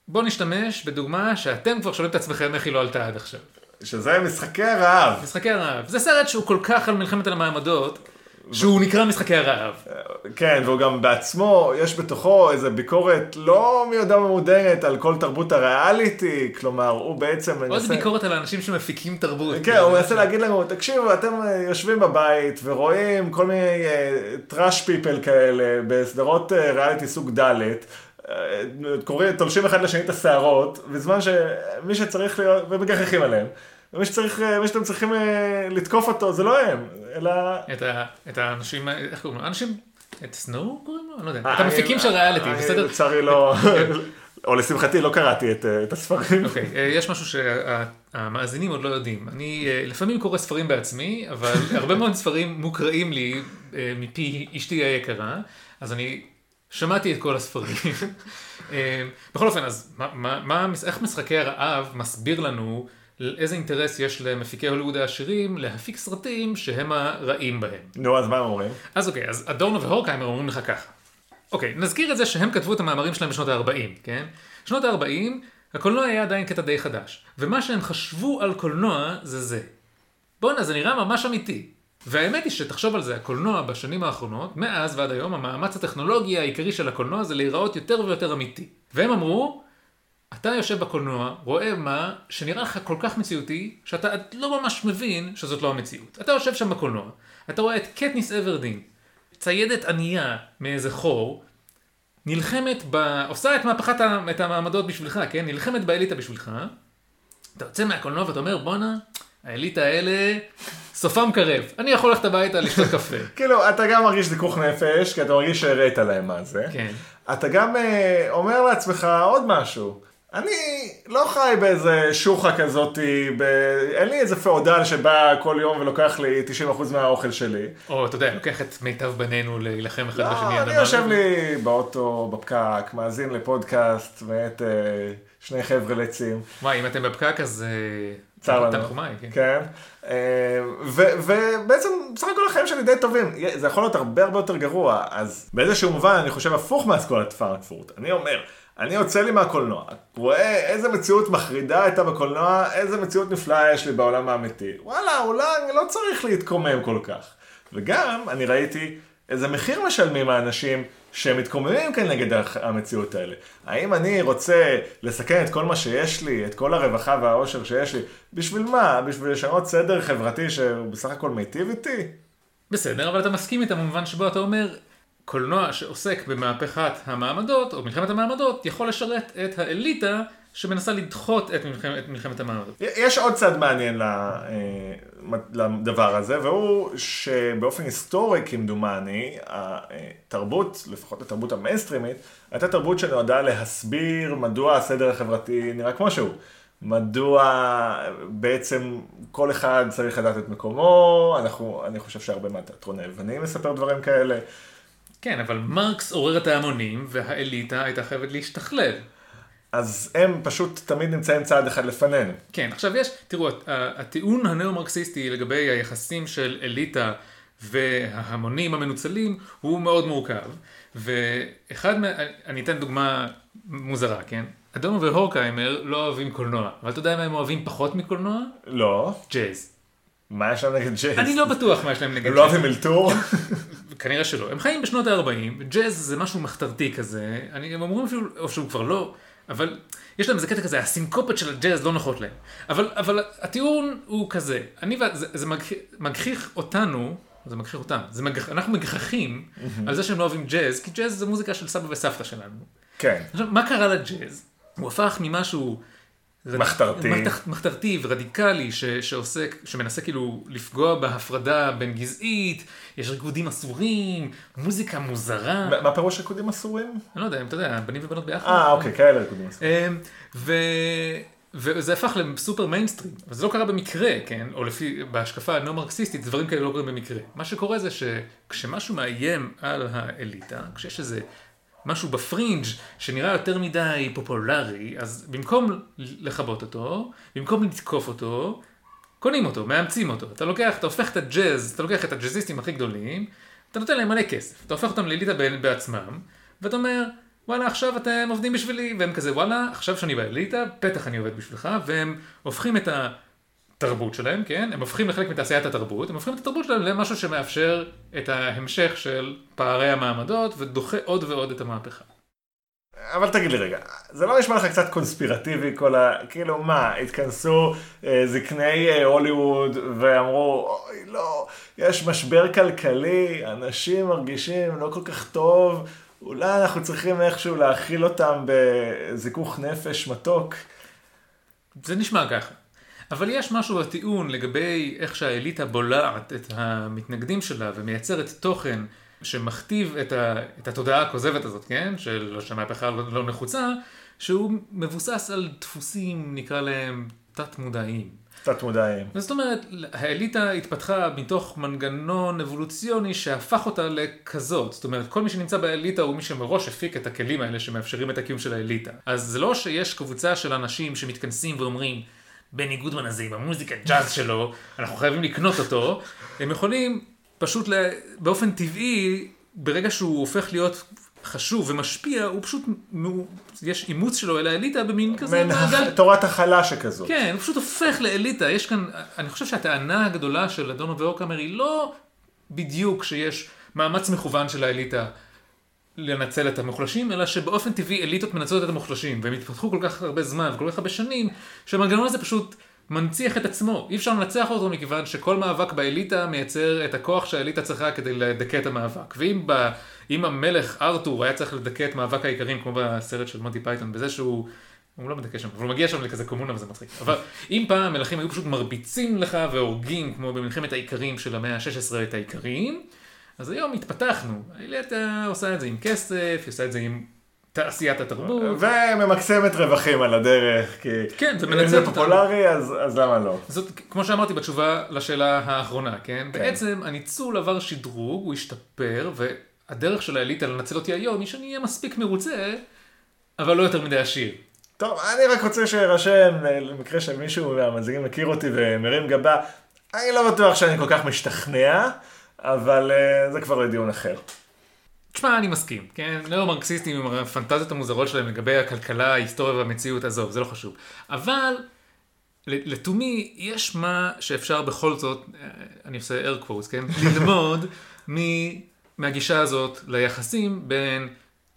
Speaker 1: בואו נשתמש בדוגמה שאתם כבר שואלים את עצמכם איך היא לא עלתה עד עכשיו.
Speaker 2: שזה משחקי הרעב.
Speaker 1: משחקי הרעב. זה סרט שהוא כל כך על מלחמת על המעמדות. שהוא נקרא משחקי הרעב.
Speaker 2: כן, והוא גם בעצמו, יש בתוכו איזו ביקורת לא מי יודע ממודנת על כל תרבות הריאליטי, כלומר, הוא בעצם
Speaker 1: מנסה... עוד ביקורת על האנשים שמפיקים תרבות.
Speaker 2: כן, הוא מנסה להגיד לנו, תקשיבו, אתם אה, יושבים בבית ורואים כל מיני trash אה, people כאלה בסדרות אה, ריאליטי סוג ד', קוראים, תולשים אחד לשני את השערות, בזמן שמי שצריך להיות, ומגחכים עליהם. ומי שצריך, אה, מי שאתם צריכים אה, לתקוף אותו זה לא הם, אלא...
Speaker 1: את, ה, את האנשים, איך קוראים לו? אנשים, את סנואו קוראים לו? אני לא יודע. את המפיקים של ריאליטי, בסדר?
Speaker 2: לצערי לא, או לשמחתי לא קראתי את, את הספרים.
Speaker 1: אוקיי, okay, יש משהו שהמאזינים עוד לא יודעים. אני לפעמים קורא ספרים בעצמי, אבל הרבה מאוד ספרים מוקראים לי מפי אשתי היקרה, אז אני שמעתי את כל הספרים. בכל אופן, אז מה, מה, איך משחקי הרעב מסביר לנו איזה אינטרס יש למפיקי הוליווד העשירים להפיק סרטים שהם הרעים בהם.
Speaker 2: נו, אז מה הם אומרים?
Speaker 1: אז אוקיי, אז אדורנו והורקהיימר אומרים לך ככה. אוקיי, נזכיר את זה שהם כתבו את המאמרים שלהם בשנות ה-40, כן? בשנות ה-40, הקולנוע היה עדיין קטע די חדש. ומה שהם חשבו על קולנוע זה זה. בואנה, זה נראה ממש אמיתי. והאמת היא שתחשוב על זה, הקולנוע בשנים האחרונות, מאז ועד היום, המאמץ הטכנולוגי העיקרי של הקולנוע זה להיראות יותר ויותר אמיתי. והם אמרו, אתה יושב בקולנוע, רואה מה שנראה לך כל כך מציאותי, שאתה לא ממש מבין שזאת לא המציאות. אתה יושב שם בקולנוע, אתה רואה את קטניס אברדין, ציידת ענייה מאיזה חור, נלחמת ב... עושה את מהפכת ה... את המעמדות בשבילך, כן? נלחמת באליטה בשבילך. אתה יוצא מהקולנוע ואתה אומר, בואנה, האליטה האלה, סופם קרב. אני יכול ללכת הביתה לשתות קפה.
Speaker 2: כאילו, אתה גם מרגיש זיכוך נפש, כי אתה מרגיש שהראית להם מה זה.
Speaker 1: כן.
Speaker 2: אתה גם אה, אומר לעצמך עוד משהו. אני לא חי באיזה שוחה כזאתי, ב... אין לי איזה פאודל שבא כל יום ולוקח לי 90% מהאוכל שלי.
Speaker 1: או, אתה יודע, לוקח את מיטב בנינו להילחם אחד
Speaker 2: לא,
Speaker 1: בשני. עד
Speaker 2: אני. יושב לי באוטו, בפקק, מאזין לפודקאסט, ואת אה, שני חבר'ה לצים.
Speaker 1: וואי, אם אתם בפקק אז... אה,
Speaker 2: צר לנו.
Speaker 1: תנחומיי, כן.
Speaker 2: כן. אה, ובעצם בסך הכל החיים שלי די טובים. זה יכול להיות הרבה הרבה יותר גרוע. אז באיזשהו מובן אני חושב הפוך מאסכולת פרנקפורט. אני אומר, אני יוצא לי מהקולנוע, רואה איזה מציאות מחרידה הייתה בקולנוע, איזה מציאות נפלאה יש לי בעולם האמיתי. וואלה, אולי לא צריך להתקומם כל כך. וגם אני ראיתי איזה מחיר משלמים האנשים שהם מתקוממים כאן נגד המציאות האלה. האם אני רוצה לסכן את כל מה שיש לי, את כל הרווחה והאושר שיש לי, בשביל מה? בשביל לשנות סדר חברתי שהוא בסך הכל מיטיב איתי?
Speaker 1: בסדר, אבל אתה מסכים איתם במובן שבו אתה אומר, קולנוע שעוסק במהפכת המעמדות, או מלחמת המעמדות, יכול לשרת את האליטה שמנסה לדחות את מלחמת, את מלחמת המעמדות.
Speaker 2: יש עוד צד מעניין אה, לדבר הזה, והוא שבאופן היסטורי כמדומני, התרבות, לפחות התרבות המיינסטרימית, הייתה תרבות שנועדה להסביר מדוע הסדר החברתי נראה כמו שהוא. מדוע בעצם כל אחד צריך לדעת את מקומו, אנחנו, אני חושב שהרבה מהתיאטרון היווני מספר דברים כאלה.
Speaker 1: כן, אבל מרקס עורר את ההמונים, והאליטה הייתה חייבת להשתכלל.
Speaker 2: אז הם פשוט תמיד נמצאים צעד אחד לפנינו.
Speaker 1: כן, עכשיו יש, תראו, הט- הטיעון הנאו-מרקסיסטי לגבי היחסים של אליטה וההמונים המנוצלים הוא מאוד מורכב. ואחד מה... אני אתן דוגמה מוזרה, כן? אדונו והורקהיימר לא אוהבים קולנוע, אבל אתה יודע מה הם אוהבים פחות מקולנוע?
Speaker 2: לא,
Speaker 1: ג'אז.
Speaker 2: מה יש להם נגד ג'אז?
Speaker 1: אני לא בטוח מה יש להם נגד
Speaker 2: לא
Speaker 1: ג'אז.
Speaker 2: אוהבים אלתור?
Speaker 1: כנראה שלא. הם חיים בשנות ה-40, ג'אז זה משהו מחתרתי כזה, אני, הם אומרים אפילו, או שהוא כבר לא, אבל יש להם איזה קטע כזה, הסינקופת של הג'אז לא נוחות להם. אבל, אבל הטיעון הוא כזה, אני, זה, זה מגח- מגחיך אותנו, זה מגחיך אותם, זה מגח, אנחנו מגחכים על זה שהם לא אוהבים ג'אז, כי ג'אז זה מוזיקה של סבא וסבתא שלנו.
Speaker 2: כן.
Speaker 1: עכשיו, מה קרה לג'אז? הוא הפך ממשהו...
Speaker 2: מחתרתי.
Speaker 1: מחתר- מחתרתי ורדיקלי ש, שעוסק, שמנסה כאילו לפגוע בהפרדה בין גזעית, יש ריקודים אסורים, מוזיקה מוזרה,
Speaker 2: מה- מה פירוש ריקודים אסורים?
Speaker 1: אני לא יודע, אתה יודע, בנים ובנות ביחד.
Speaker 2: אה, אוקיי, כאלה ריקודים אסורים.
Speaker 1: אמ, ו... וזה הפך לסופר מיינסטרים, אבל זה לא קרה במקרה, כן? או לפי, בהשקפה הנאו-מרקסיסטית, דברים כאלה לא קורים במקרה. מה שקורה זה שכשמשהו מאיים על האליטה, כשיש איזה משהו בפרינג' שנראה יותר מדי פופולרי, אז במקום לכבות אותו, במקום לתקוף אותו, קונים אותו, מאמצים אותו. אתה לוקח, אתה הופך את הג'אז, אתה לוקח את הג'אזיסטים הכי גדולים, אתה נותן להם מלא כסף, אתה הופך אותם לאליטה בעצמם, ואתה אומר, וואלה, עכשיו אתם עובדים בשבילי, והם כזה, וואלה, עכשיו שאני באליטה, בטח אני עובד בשבילך, והם הופכים את התרבות שלהם, כן? הם הופכים לחלק מתעשיית התרבות, הם הופכים את התרבות שלהם למשהו שמאפשר את ההמשך של פערי המעמדות, ודוחה עוד ועוד את המהפכה.
Speaker 2: אבל תגיד לי רגע, זה לא נשמע לך קצת קונספירטיבי כל ה... כאילו מה, התכנסו אה, זקני אה, הוליווד ואמרו, אוי לא, יש משבר כלכלי, אנשים מרגישים לא כל כך טוב, אולי אנחנו צריכים איכשהו להאכיל אותם בזיכוך נפש מתוק.
Speaker 1: זה נשמע ככה. אבל יש משהו בטיעון לגבי איך שהאליטה בולעת את המתנגדים שלה ומייצרת תוכן שמכתיב את, ה, את התודעה הכוזבת הזאת, כן? של שהמהפכה לא, לא נחוצה, שהוא מבוסס על דפוסים, נקרא להם, תת-מודעיים.
Speaker 2: קצת מודעים.
Speaker 1: זאת אומרת, האליטה התפתחה מתוך מנגנון אבולוציוני שהפך אותה לכזאת. זאת אומרת, כל מי שנמצא באליטה הוא מי שמראש הפיק את הכלים האלה שמאפשרים את הקיום של האליטה. אז זה לא שיש קבוצה של אנשים שמתכנסים ואומרים, בני גודמן הזה עם המוזיקה ג'אז שלו, אנחנו חייבים לקנות אותו. הם יכולים פשוט ל... באופן טבעי, ברגע שהוא הופך להיות חשוב ומשפיע, הוא פשוט, יש אימוץ שלו אל האליטה במין כזה מעגל.
Speaker 2: תורת הכלה שכזאת.
Speaker 1: כן, הוא פשוט הופך לאליטה. יש כאן, אני חושב שהטענה הגדולה של אדונו ואוקאמר היא לא בדיוק שיש מאמץ מכוון של האליטה לנצל את המוחלשים, אלא שבאופן טבעי אליטות מנצלות את המוחלשים, והם התפתחו כל כך הרבה זמן וכל כך הרבה שנים, שהמנגנון הזה פשוט מנציח את עצמו. אי אפשר לנצח אותו מכיוון שכל מאבק באליטה מייצר את הכוח שהאליטה צריכה כדי לדכא את המאבק. ואם ב, אם המלך ארתור היה צריך לדכא את מאבק האיכרים, כמו בסרט של מונטי פייתון, בזה שהוא... הוא לא מדכא שם, אבל הוא מגיע שם לכזה קומונה וזה מצחיק. אבל אם פעם המלכים היו פשוט מרביצים לך והורגים, כמו במלחמת האיכרים של המאה ה-16 את האיכרים, אז היום התפתחנו. האליטה עושה את זה עם כסף, היא עושה את זה עם תעשיית התרבות.
Speaker 2: וממקסמת רווחים על הדרך, כי
Speaker 1: כן,
Speaker 2: אם זה. פופולרי אז אז למה לא?
Speaker 1: זאת, כמו שאמרתי בתשובה לשאלה האחרונה, כן? בעצם הניצול עבר שדרוג, הוא השתפר, והדרך של האליטה לנצל אותי היום היא שאני אהיה מספיק מרוצה, אבל לא יותר מדי עשיר.
Speaker 2: טוב, אני רק רוצה שיירשם, אה, למקרה שמישהו מהמאזינים מכיר אותי ומרים גבה, אני לא בטוח שאני כל כך משתכנע, אבל אה, זה כבר לדיון אחר.
Speaker 1: תשמע, אני מסכים, כן? נאו-מרקסיסטים עם הפנטזיות המוזרות שלהם לגבי הכלכלה, ההיסטוריה והמציאות, עזוב, זה לא חשוב. אבל, לתומי, יש מה שאפשר בכל זאת, אה, אני עושה air quotes, כן? ללמוד מ- מהגישה הזאת ליחסים בין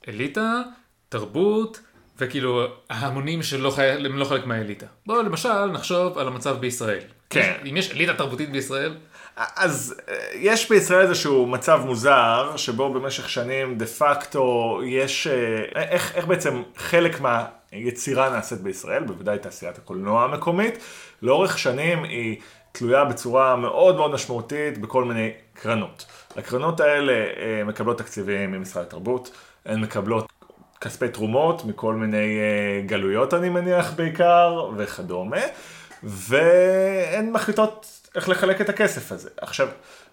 Speaker 1: אליטה, תרבות, וכאילו ההמונים שלא חי... לא חלק מהאליטה. בואו למשל נחשוב על המצב בישראל.
Speaker 2: כן.
Speaker 1: אם יש אליטה תרבותית בישראל,
Speaker 2: אז אה, יש בישראל איזשהו מצב מוזר, שבו במשך שנים דה פקטו יש, אה, איך, איך בעצם חלק מהיצירה נעשית בישראל, בוודאי תעשיית הקולנוע המקומית, לאורך שנים היא תלויה בצורה מאוד מאוד משמעותית בכל מיני קרנות. הקרנות האלה אה, מקבלות תקציבים ממשרד התרבות, הן מקבלות כספי תרומות מכל מיני גלויות אני מניח בעיקר וכדומה, והן מחליטות איך לחלק את הכסף הזה. עכשיו,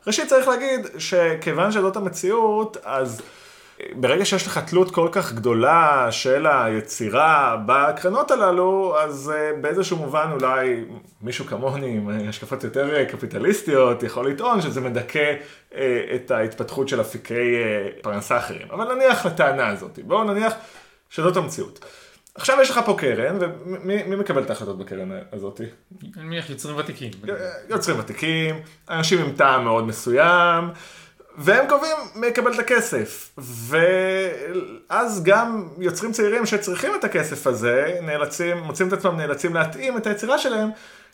Speaker 2: ראשית צריך להגיד שכיוון שזאת המציאות, אז אה, ברגע שיש לך תלות כל כך גדולה של היצירה בקרנות הללו, אז אה, באיזשהו מובן אולי מישהו כמוני עם אה, השקפות יותר קפיטליסטיות יכול לטעון שזה מדכא את ההתפתחות של אפיקי פרנסה אחרים. אבל נניח לטענה הזאת, בואו נניח שזאת המציאות. עכשיו יש לך פה קרן, ומי מי מקבל את ההחלטות בקרן הזאת?
Speaker 1: אני מניח יוצרים ותיקים.
Speaker 2: יוצרים ותיקים, אנשים עם טעם מאוד מסוים, והם קובעים מי יקבל את הכסף. ואז גם יוצרים צעירים שצריכים את הכסף הזה, נאלצים, מוצאים את עצמם נאלצים להתאים את היצירה שלהם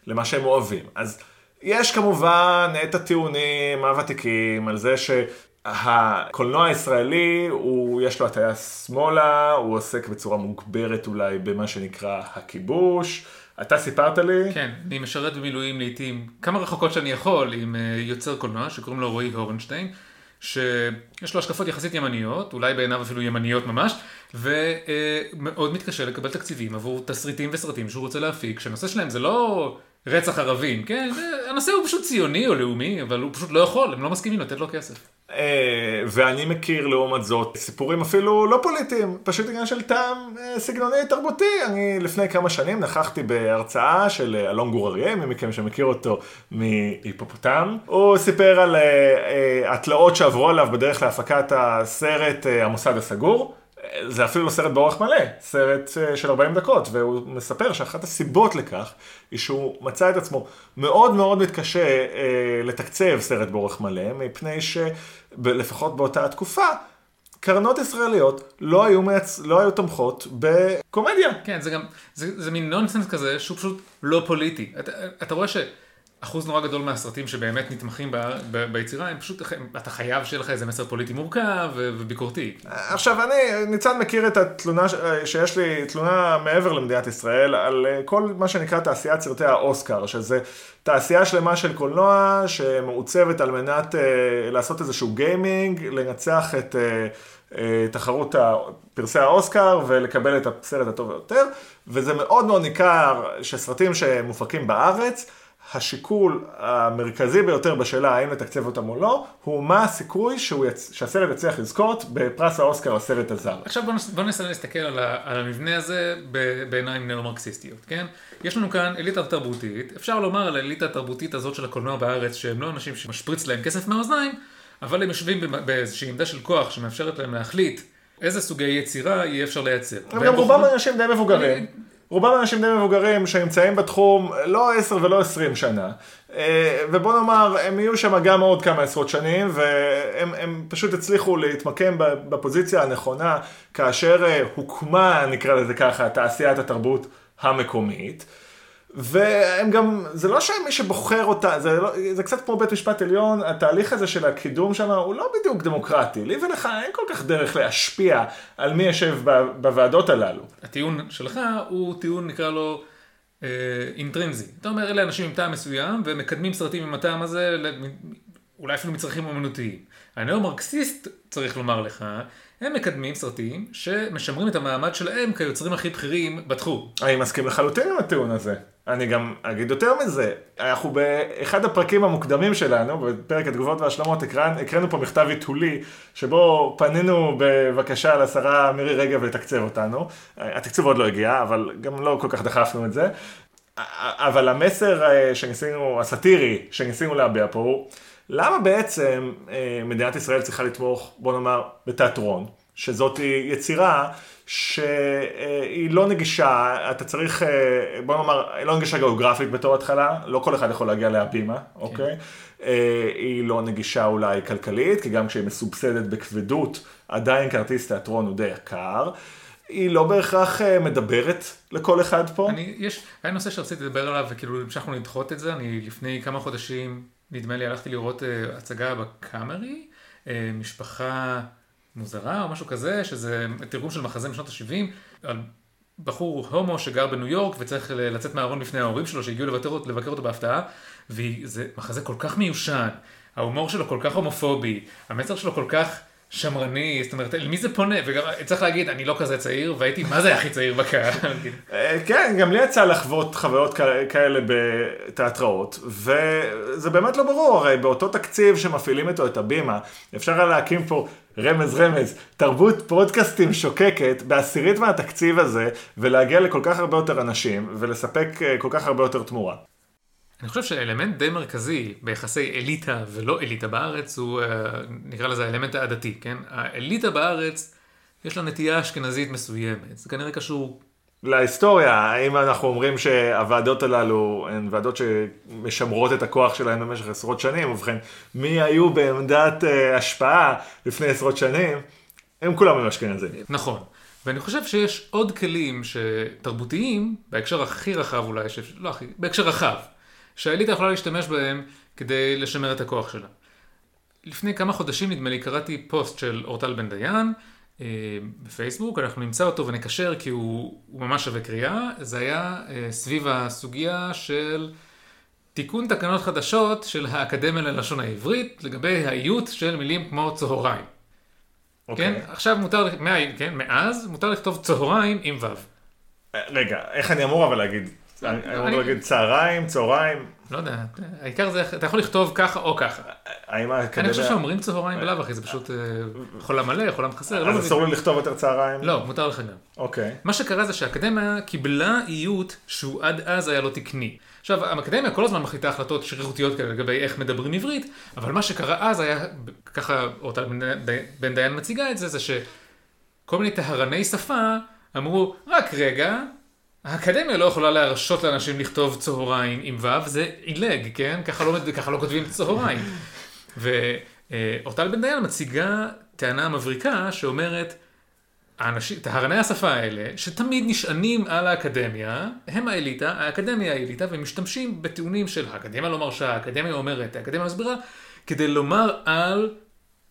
Speaker 2: למה שהם אוהבים. אז יש כמובן את הטיעונים הוותיקים על זה שהקולנוע הישראלי, הוא, יש לו הטיה שמאלה, הוא עוסק בצורה מוגברת אולי במה שנקרא הכיבוש. אתה סיפרת לי,
Speaker 1: כן, אני משרת במילואים לעיתים כמה רחוקות שאני יכול עם אה, יוצר קולנוע שקוראים לו רועי הורנשטיין, שיש לו השקפות יחסית ימניות, אולי בעיניו אפילו ימניות ממש, ומאוד מתקשה לקבל תקציבים עבור תסריטים וסרטים שהוא רוצה להפיק, שהנושא שלהם זה לא רצח ערבים, כן? הנושא הוא פשוט ציוני או לאומי, אבל הוא פשוט לא יכול, הם לא מסכימים לתת לו כסף.
Speaker 2: אה, ואני מכיר לעומת זאת סיפורים אפילו לא פוליטיים, פשוט עניין של טעם אה, סגנוני תרבותי. אני לפני כמה שנים נכחתי בהרצאה של אה, אלון גור אריה, מי מכם שמכיר אותו מהיפופוטם. הוא סיפר על התלאות שעברו עליו בדרך להפקת הסרט המוסד הסגור. זה אפילו סרט באורך מלא, סרט אה, של 40 דקות, והוא מספר שאחת הסיבות לכך היא שהוא מצא את עצמו מאוד מאוד מתקשה אה, לתקצב סרט באורך מלא, מפני שלפחות באותה התקופה, קרנות ישראליות לא היו, מייצ... לא היו תומכות בקומדיה.
Speaker 1: כן, זה גם, זה, זה מין נונסנס כזה שהוא פשוט לא פוליטי. אתה, אתה רואה שאחוז נורא גדול מהסרטים שבאמת נתמכים ב, ב, ביצירה, הם פשוט, אתה חייב שיהיה לך איזה מסר פוליטי מורכב וביקורתי.
Speaker 2: עכשיו אני, ניצן מכיר את התלונה, שיש לי תלונה מעבר למדינת ישראל, על אה, כל מה שנקרא תעשיית סרטי האוסקר, שזה תעשייה שלמה של קולנוע שמעוצבת על מנת אה, לעשות איזשהו gaming, לנצח את אה, אה, תחרות פרסי האוסקר ולקבל את הסרט הטוב ביותר, וזה מאוד מאוד ניכר שסרטים שמופקים בארץ, השיקול המרכזי ביותר בשאלה האם לתקצב אותם או לא, הוא מה הסיכוי שהוא יצ... שהסרט יצליח לזכות בפרס האוסקר לסרט הזר.
Speaker 1: עכשיו בוא, נס- בוא ננסה להסתכל על, ה, על המבנה הזה ב- בעיניים נאו-מרקסיסטיות, כן? יש לנו כאן אליטה תרבותית, אפשר לומר על האליטה התרבותית הזאת של הקולנוע בארץ, שהם לא אנשים שמשפריץ להם כסף מהאוזניים, אבל הם יושבים באיזושהי עמדה של כוח שמאפשרת להם להחליט איזה סוגי יצירה יהיה אפשר לייצר.
Speaker 2: אבל
Speaker 1: והם
Speaker 2: גם רובם אנשים די מבוגרים. רובם אנשים די מבוגרים שנמצאים בתחום לא 10 ולא 20 שנה. אה, ובוא נאמר, הם יהיו שם גם עוד כמה עשרות שנים, והם הם פשוט הצליחו להתמקם בפוזיציה הנכונה, כאשר אה, הוקמה, נקרא לזה ככה, תעשיית התרבות המקומית. והם גם, זה לא שמי שבוחר אותה, זה, לא, זה קצת כמו בית משפט עליון, התהליך הזה של הקידום שם הוא לא בדיוק דמוקרטי. לי ולך אין כל כך דרך להשפיע על מי יושב ב- בוועדות הללו.
Speaker 1: הטיעון שלך הוא טיעון נקרא לו אה, אינטרנזי. אתה אומר אלה אנשים עם טעם מסוים ומקדמים סרטים עם הטעם הזה אולי אפילו מצרכים אומנותיים. הנאו-מרקסיסט צריך לומר לך, הם מקדמים סרטים שמשמרים את המעמד שלהם כיוצרים הכי בכירים בתחום.
Speaker 2: אני מסכים לחלוטין עם הטיעון הזה. אני גם אגיד יותר מזה, אנחנו באחד הפרקים המוקדמים שלנו, בפרק התגובות וההשלמות, הקראנו, פה מכתב עיתולי, שבו פנינו בבקשה לשרה מירי רגב לתקצב אותנו. התקצוב עוד לא הגיע, אבל גם לא כל כך דחפנו את זה. אבל המסר אה, שניסינו, הסאטירי, שניסינו להביע פה הוא, למה בעצם אה, מדינת ישראל צריכה לתמוך, בוא נאמר, בתיאטרון, שזאת יצירה שהיא לא נגישה, אתה צריך, אה, בוא נאמר, היא לא נגישה גיאוגרפית בתור התחלה, לא כל אחד יכול להגיע להבימה, אוקיי? אה, היא לא נגישה אולי כלכלית, כי גם כשהיא מסובסדת בכבדות, עדיין כרטיס תיאטרון הוא די יקר. היא לא בהכרח אה, מדברת לכל אחד פה.
Speaker 1: אני, יש, היה נושא שרציתי לדבר עליו וכאילו המשכנו לדחות את זה, אני לפני כמה חודשים, נדמה לי, הלכתי לראות הצגה בקאמרי, משפחה מוזרה או משהו כזה, שזה תרגום של מחזה משנות ה-70, על בחור הומו שגר בניו יורק וצריך לצאת מהארון לפני ההורים שלו שהגיעו לבקר, לבקר אותו בהפתעה, וזה מחזה כל כך מיושן, ההומור שלו כל כך הומופובי, המסר שלו כל כך... שמרני, זאת אומרת, למי זה פונה? וגם צריך להגיד, אני לא כזה צעיר, והייתי, מה זה הכי צעיר בקהל?
Speaker 2: אה, כן, גם לי יצא לחוות חוויות כאלה בתיאטראות, וזה באמת לא ברור, הרי באותו תקציב שמפעילים איתו את הבימה, אפשר היה להקים פה רמז רמז, תרבות פודקאסטים שוקקת בעשירית מהתקציב הזה, ולהגיע לכל כך הרבה יותר אנשים, ולספק אה, כל כך הרבה יותר תמורה.
Speaker 1: אני חושב שאלמנט די מרכזי ביחסי אליטה ולא אליטה בארץ הוא, אה, נקרא לזה האלמנט העדתי, כן? האליטה בארץ, יש לה נטייה אשכנזית מסוימת. זה כנראה קשור,
Speaker 2: להיסטוריה, האם אנחנו אומרים שהוועדות הללו הן ועדות שמשמרות את הכוח שלהן במשך עשרות שנים, ובכן, מי היו בעמדת אה, השפעה לפני עשרות שנים? הם כולם היו אשכנזים.
Speaker 1: נכון. ואני חושב שיש עוד כלים שתרבותיים, בהקשר הכי רחב אולי, ש... לא הכי, בהקשר רחב, שהאליטה יכולה להשתמש בהם כדי לשמר את הכוח שלה. לפני כמה חודשים נדמה לי קראתי פוסט של אורטל בן דיין בפייסבוק, אנחנו נמצא אותו ונקשר כי הוא, הוא ממש שווה קריאה, זה היה אה, סביב הסוגיה של תיקון תקנות חדשות של האקדמיה ללשון העברית לגבי האיות של מילים כמו צהריים. כן? עכשיו מותר, מה, כן, מאז מותר לכתוב צהריים עם ו'.
Speaker 2: אה, רגע, איך אני אמור אבל להגיד? אני אני- להגיד צהריים, צהריים,
Speaker 1: לא יודע, העיקר זה, אתה יכול לכתוב ככה או ככה. אני חושב. שאומרים צהריים בלאו הכי, זה פשוט אה, חולם מלא, חולם חסר, לא
Speaker 2: אז. אסור לי לכתוב יותר צהריים?
Speaker 1: לא, מותר לך גם.
Speaker 2: אוקיי.
Speaker 1: מה שקרה זה שהאקדמיה קיבלה איות שהוא עד אז היה לא תקני. עכשיו, האקדמיה כל הזמן מחליטה החלטות שרירותיות כאלה לגבי איך מדברים עברית, אבל מה שקרה אז היה, ככה אורטל בן דיין מציגה את זה, זה שכל מיני טהרני שפה אמרו, רק רגע, האקדמיה לא יכולה להרשות לאנשים לכתוב צהריים עם ו', זה עילג, כן? ככה לא, ככה לא כותבים צהריים. ואורטל בן דיין מציגה טענה מבריקה שאומרת, טהרני השפה האלה, שתמיד נשענים על האקדמיה, הם האליטה, האקדמיה האליטה, ומשתמשים בטיעונים של האקדמיה לא מרשה, האקדמיה אומרת, האקדמיה מסבירה, כדי לומר על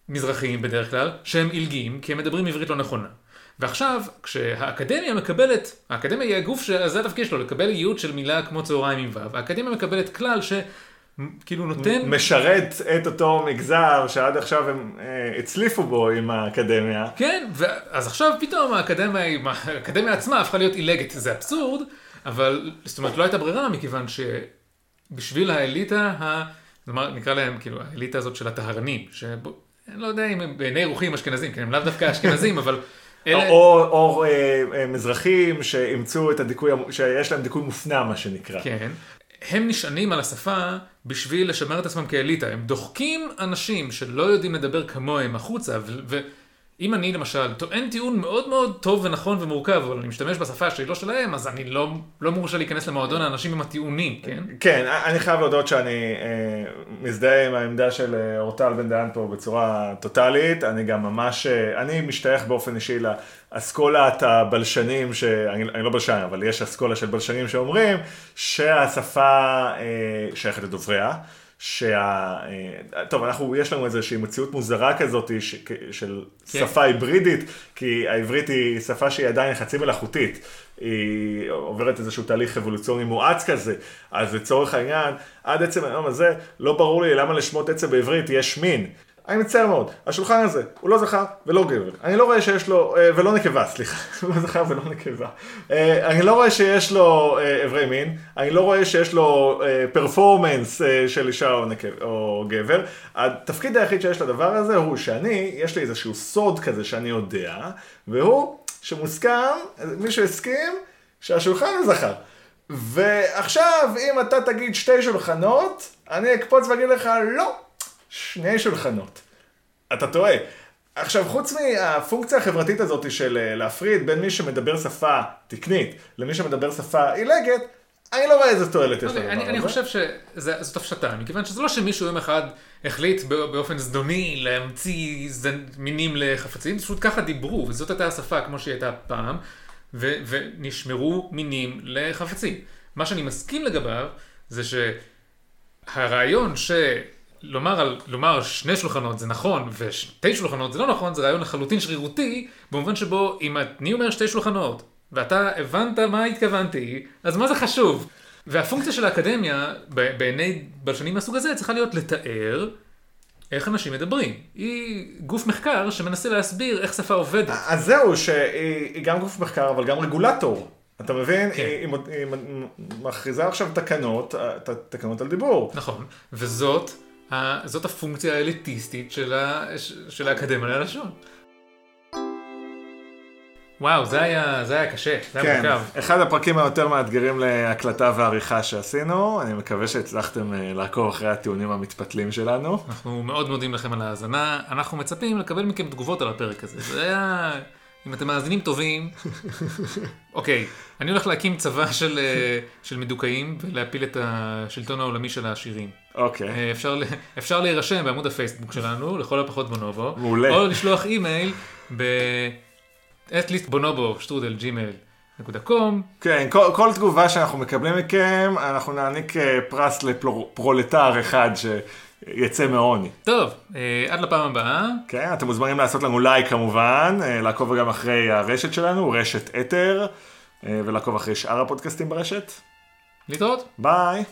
Speaker 1: מזרחים בדרך כלל, שהם עילגים, כי הם מדברים עברית לא נכונה. ועכשיו, כשהאקדמיה מקבלת, האקדמיה היא הגוף שזה התפקיד שלו, לקבל ייעוד של מילה כמו צהריים עם ו', האקדמיה מקבלת כלל שכאילו נותן...
Speaker 2: משרת את אותו מגזר שעד עכשיו הם אה, הצליפו בו עם האקדמיה.
Speaker 1: כן, אז עכשיו פתאום האקדמיה, האקדמיה עצמה הפכה להיות עילגת, זה אבסורד, אבל זאת אומרת לא הייתה ברירה מכיוון שבשביל האליטה, ה... נאמר, נקרא להם כאילו האליטה הזאת של הטהרנים, שאני לא יודע אם הם בעיני רוחים אשכנזים, כי הם לאו דווקא אשכנזים, אבל אלה...
Speaker 2: או, או אה, אה, מזרחים שאימצו את הדיכוי, שיש להם דיכוי מופנם מה שנקרא.
Speaker 1: כן. הם נשענים על השפה בשביל לשמר את עצמם כאליטה. הם דוחקים אנשים שלא יודעים לדבר כמוהם החוצה, ו- אם אני למשל טוען טיעון מאוד מאוד טוב ונכון ומורכב, אבל אני משתמש בשפה שהיא לא שלהם, אז אני לא, לא מורשה להיכנס למועדון האנשים עם הטיעונים, כן?
Speaker 2: כן, אני חייב להודות שאני אה, מזדהה עם העמדה של אה, אורטל בן דהן פה בצורה טוטאלית, אני גם ממש, אה, אני משתייך באופן אישי לאסכולת הבלשנים, שאני אני לא בלשן, אבל יש אסכולה של בלשנים שאומרים שהשפה אה, שייכת לדובריה. שה... אה, טוב, אנחנו, יש לנו איזושהי מציאות מוזרה כזאת ש... של כן. שפה היברידית, כי העברית היא שפה שהיא עדיין חצי מלאכותית. היא עוברת איזשהו תהליך אבולוציוני מואץ כזה, אז לצורך העניין, עד עצם היום הזה, לא ברור לי למה לשמות עצם בעברית יש מין. אני מצטער מאוד, השולחן הזה הוא לא זכר ולא גבר. אני לא רואה שיש לו, אה, ולא נקבה, סליחה, לא זכר ולא נקבה. אה, אני לא רואה שיש לו אה, אברי מין, אני לא רואה שיש לו פרפורמנס של אישה או, נקב, או גבר. התפקיד היחיד שיש לדבר הזה הוא שאני, יש לי איזשהו סוד כזה שאני יודע, והוא שמוסכם, מישהו הסכים, שהשולחן הוא זכר. ועכשיו, אם אתה תגיד שתי שולחנות, אני אקפוץ ואגיד לך לא. שני שולחנות. אתה טועה. עכשיו, חוץ מהפונקציה החברתית הזאת של אה, להפריד בין מי שמדבר שפה תקנית למי שמדבר שפה עילגת, אני לא רואה איזה תועלת יש
Speaker 1: לדבר הזה. אני חושב שזאת הפשטה, מכיוון שזה לא שמישהו יום אחד החליט באופן זדוני להמציא מינים לחפצים, פשוט ככה דיברו, וזאת הייתה השפה כמו שהיא הייתה פעם, ונשמרו מינים לחפצים. מה שאני מסכים לגביו, זה שהרעיון ש... לומר, על, לומר שני שולחנות זה נכון ושתי שולחנות זה לא נכון, זה רעיון לחלוטין שרירותי, במובן שבו אם אני אומר שתי שולחנות ואתה הבנת מה התכוונתי, אז מה זה חשוב? והפונקציה של האקדמיה בעיני בלשנים מהסוג הזה צריכה להיות לתאר איך אנשים מדברים. היא גוף מחקר שמנסה להסביר איך שפה עובדת.
Speaker 2: אז זהו, שהיא גם גוף מחקר אבל גם רגולטור. אתה מבין? כן. היא, היא, היא מכריזה עכשיו תקנות, תקנות על דיבור.
Speaker 1: נכון, וזאת זאת הפונקציה האליטיסטית של, ה, של האקדמיה ללשון. וואו, זה היה, זה היה קשה, זה היה
Speaker 2: כן, מורכב. אחד הפרקים היותר מאתגרים להקלטה ועריכה שעשינו, אני מקווה שהצלחתם אה, לעקוב אחרי הטיעונים המתפתלים שלנו.
Speaker 1: אנחנו מאוד מודים לכם על ההאזנה, אנחנו מצפים לקבל מכם תגובות על הפרק הזה. זה היה... אם אתם מאזינים טובים, אוקיי, אני הולך להקים צבא של, אה, של מדוכאים ולהפיל את השלטון העולמי של העשירים.
Speaker 2: אוקיי.
Speaker 1: אה, אפשר, אפשר להירשם בעמוד הפייסבוק שלנו, לכל הפחות בונובו.
Speaker 2: מעולה.
Speaker 1: או לשלוח אימייל ב... at least bonobo, שטרודל, Gmail. com.
Speaker 2: כן, כל, כל תגובה שאנחנו מקבלים מכם, אנחנו נעניק אה, פרס לפרולטר אחד ש... יצא מעוני.
Speaker 1: טוב, אה, עד לפעם הבאה.
Speaker 2: כן, אתם מוזמנים לעשות לנו לייק כמובן, אה, לעקוב גם אחרי הרשת שלנו, רשת אתר, אה, ולעקוב אחרי שאר הפודקאסטים ברשת.
Speaker 1: להתראות.
Speaker 2: ביי.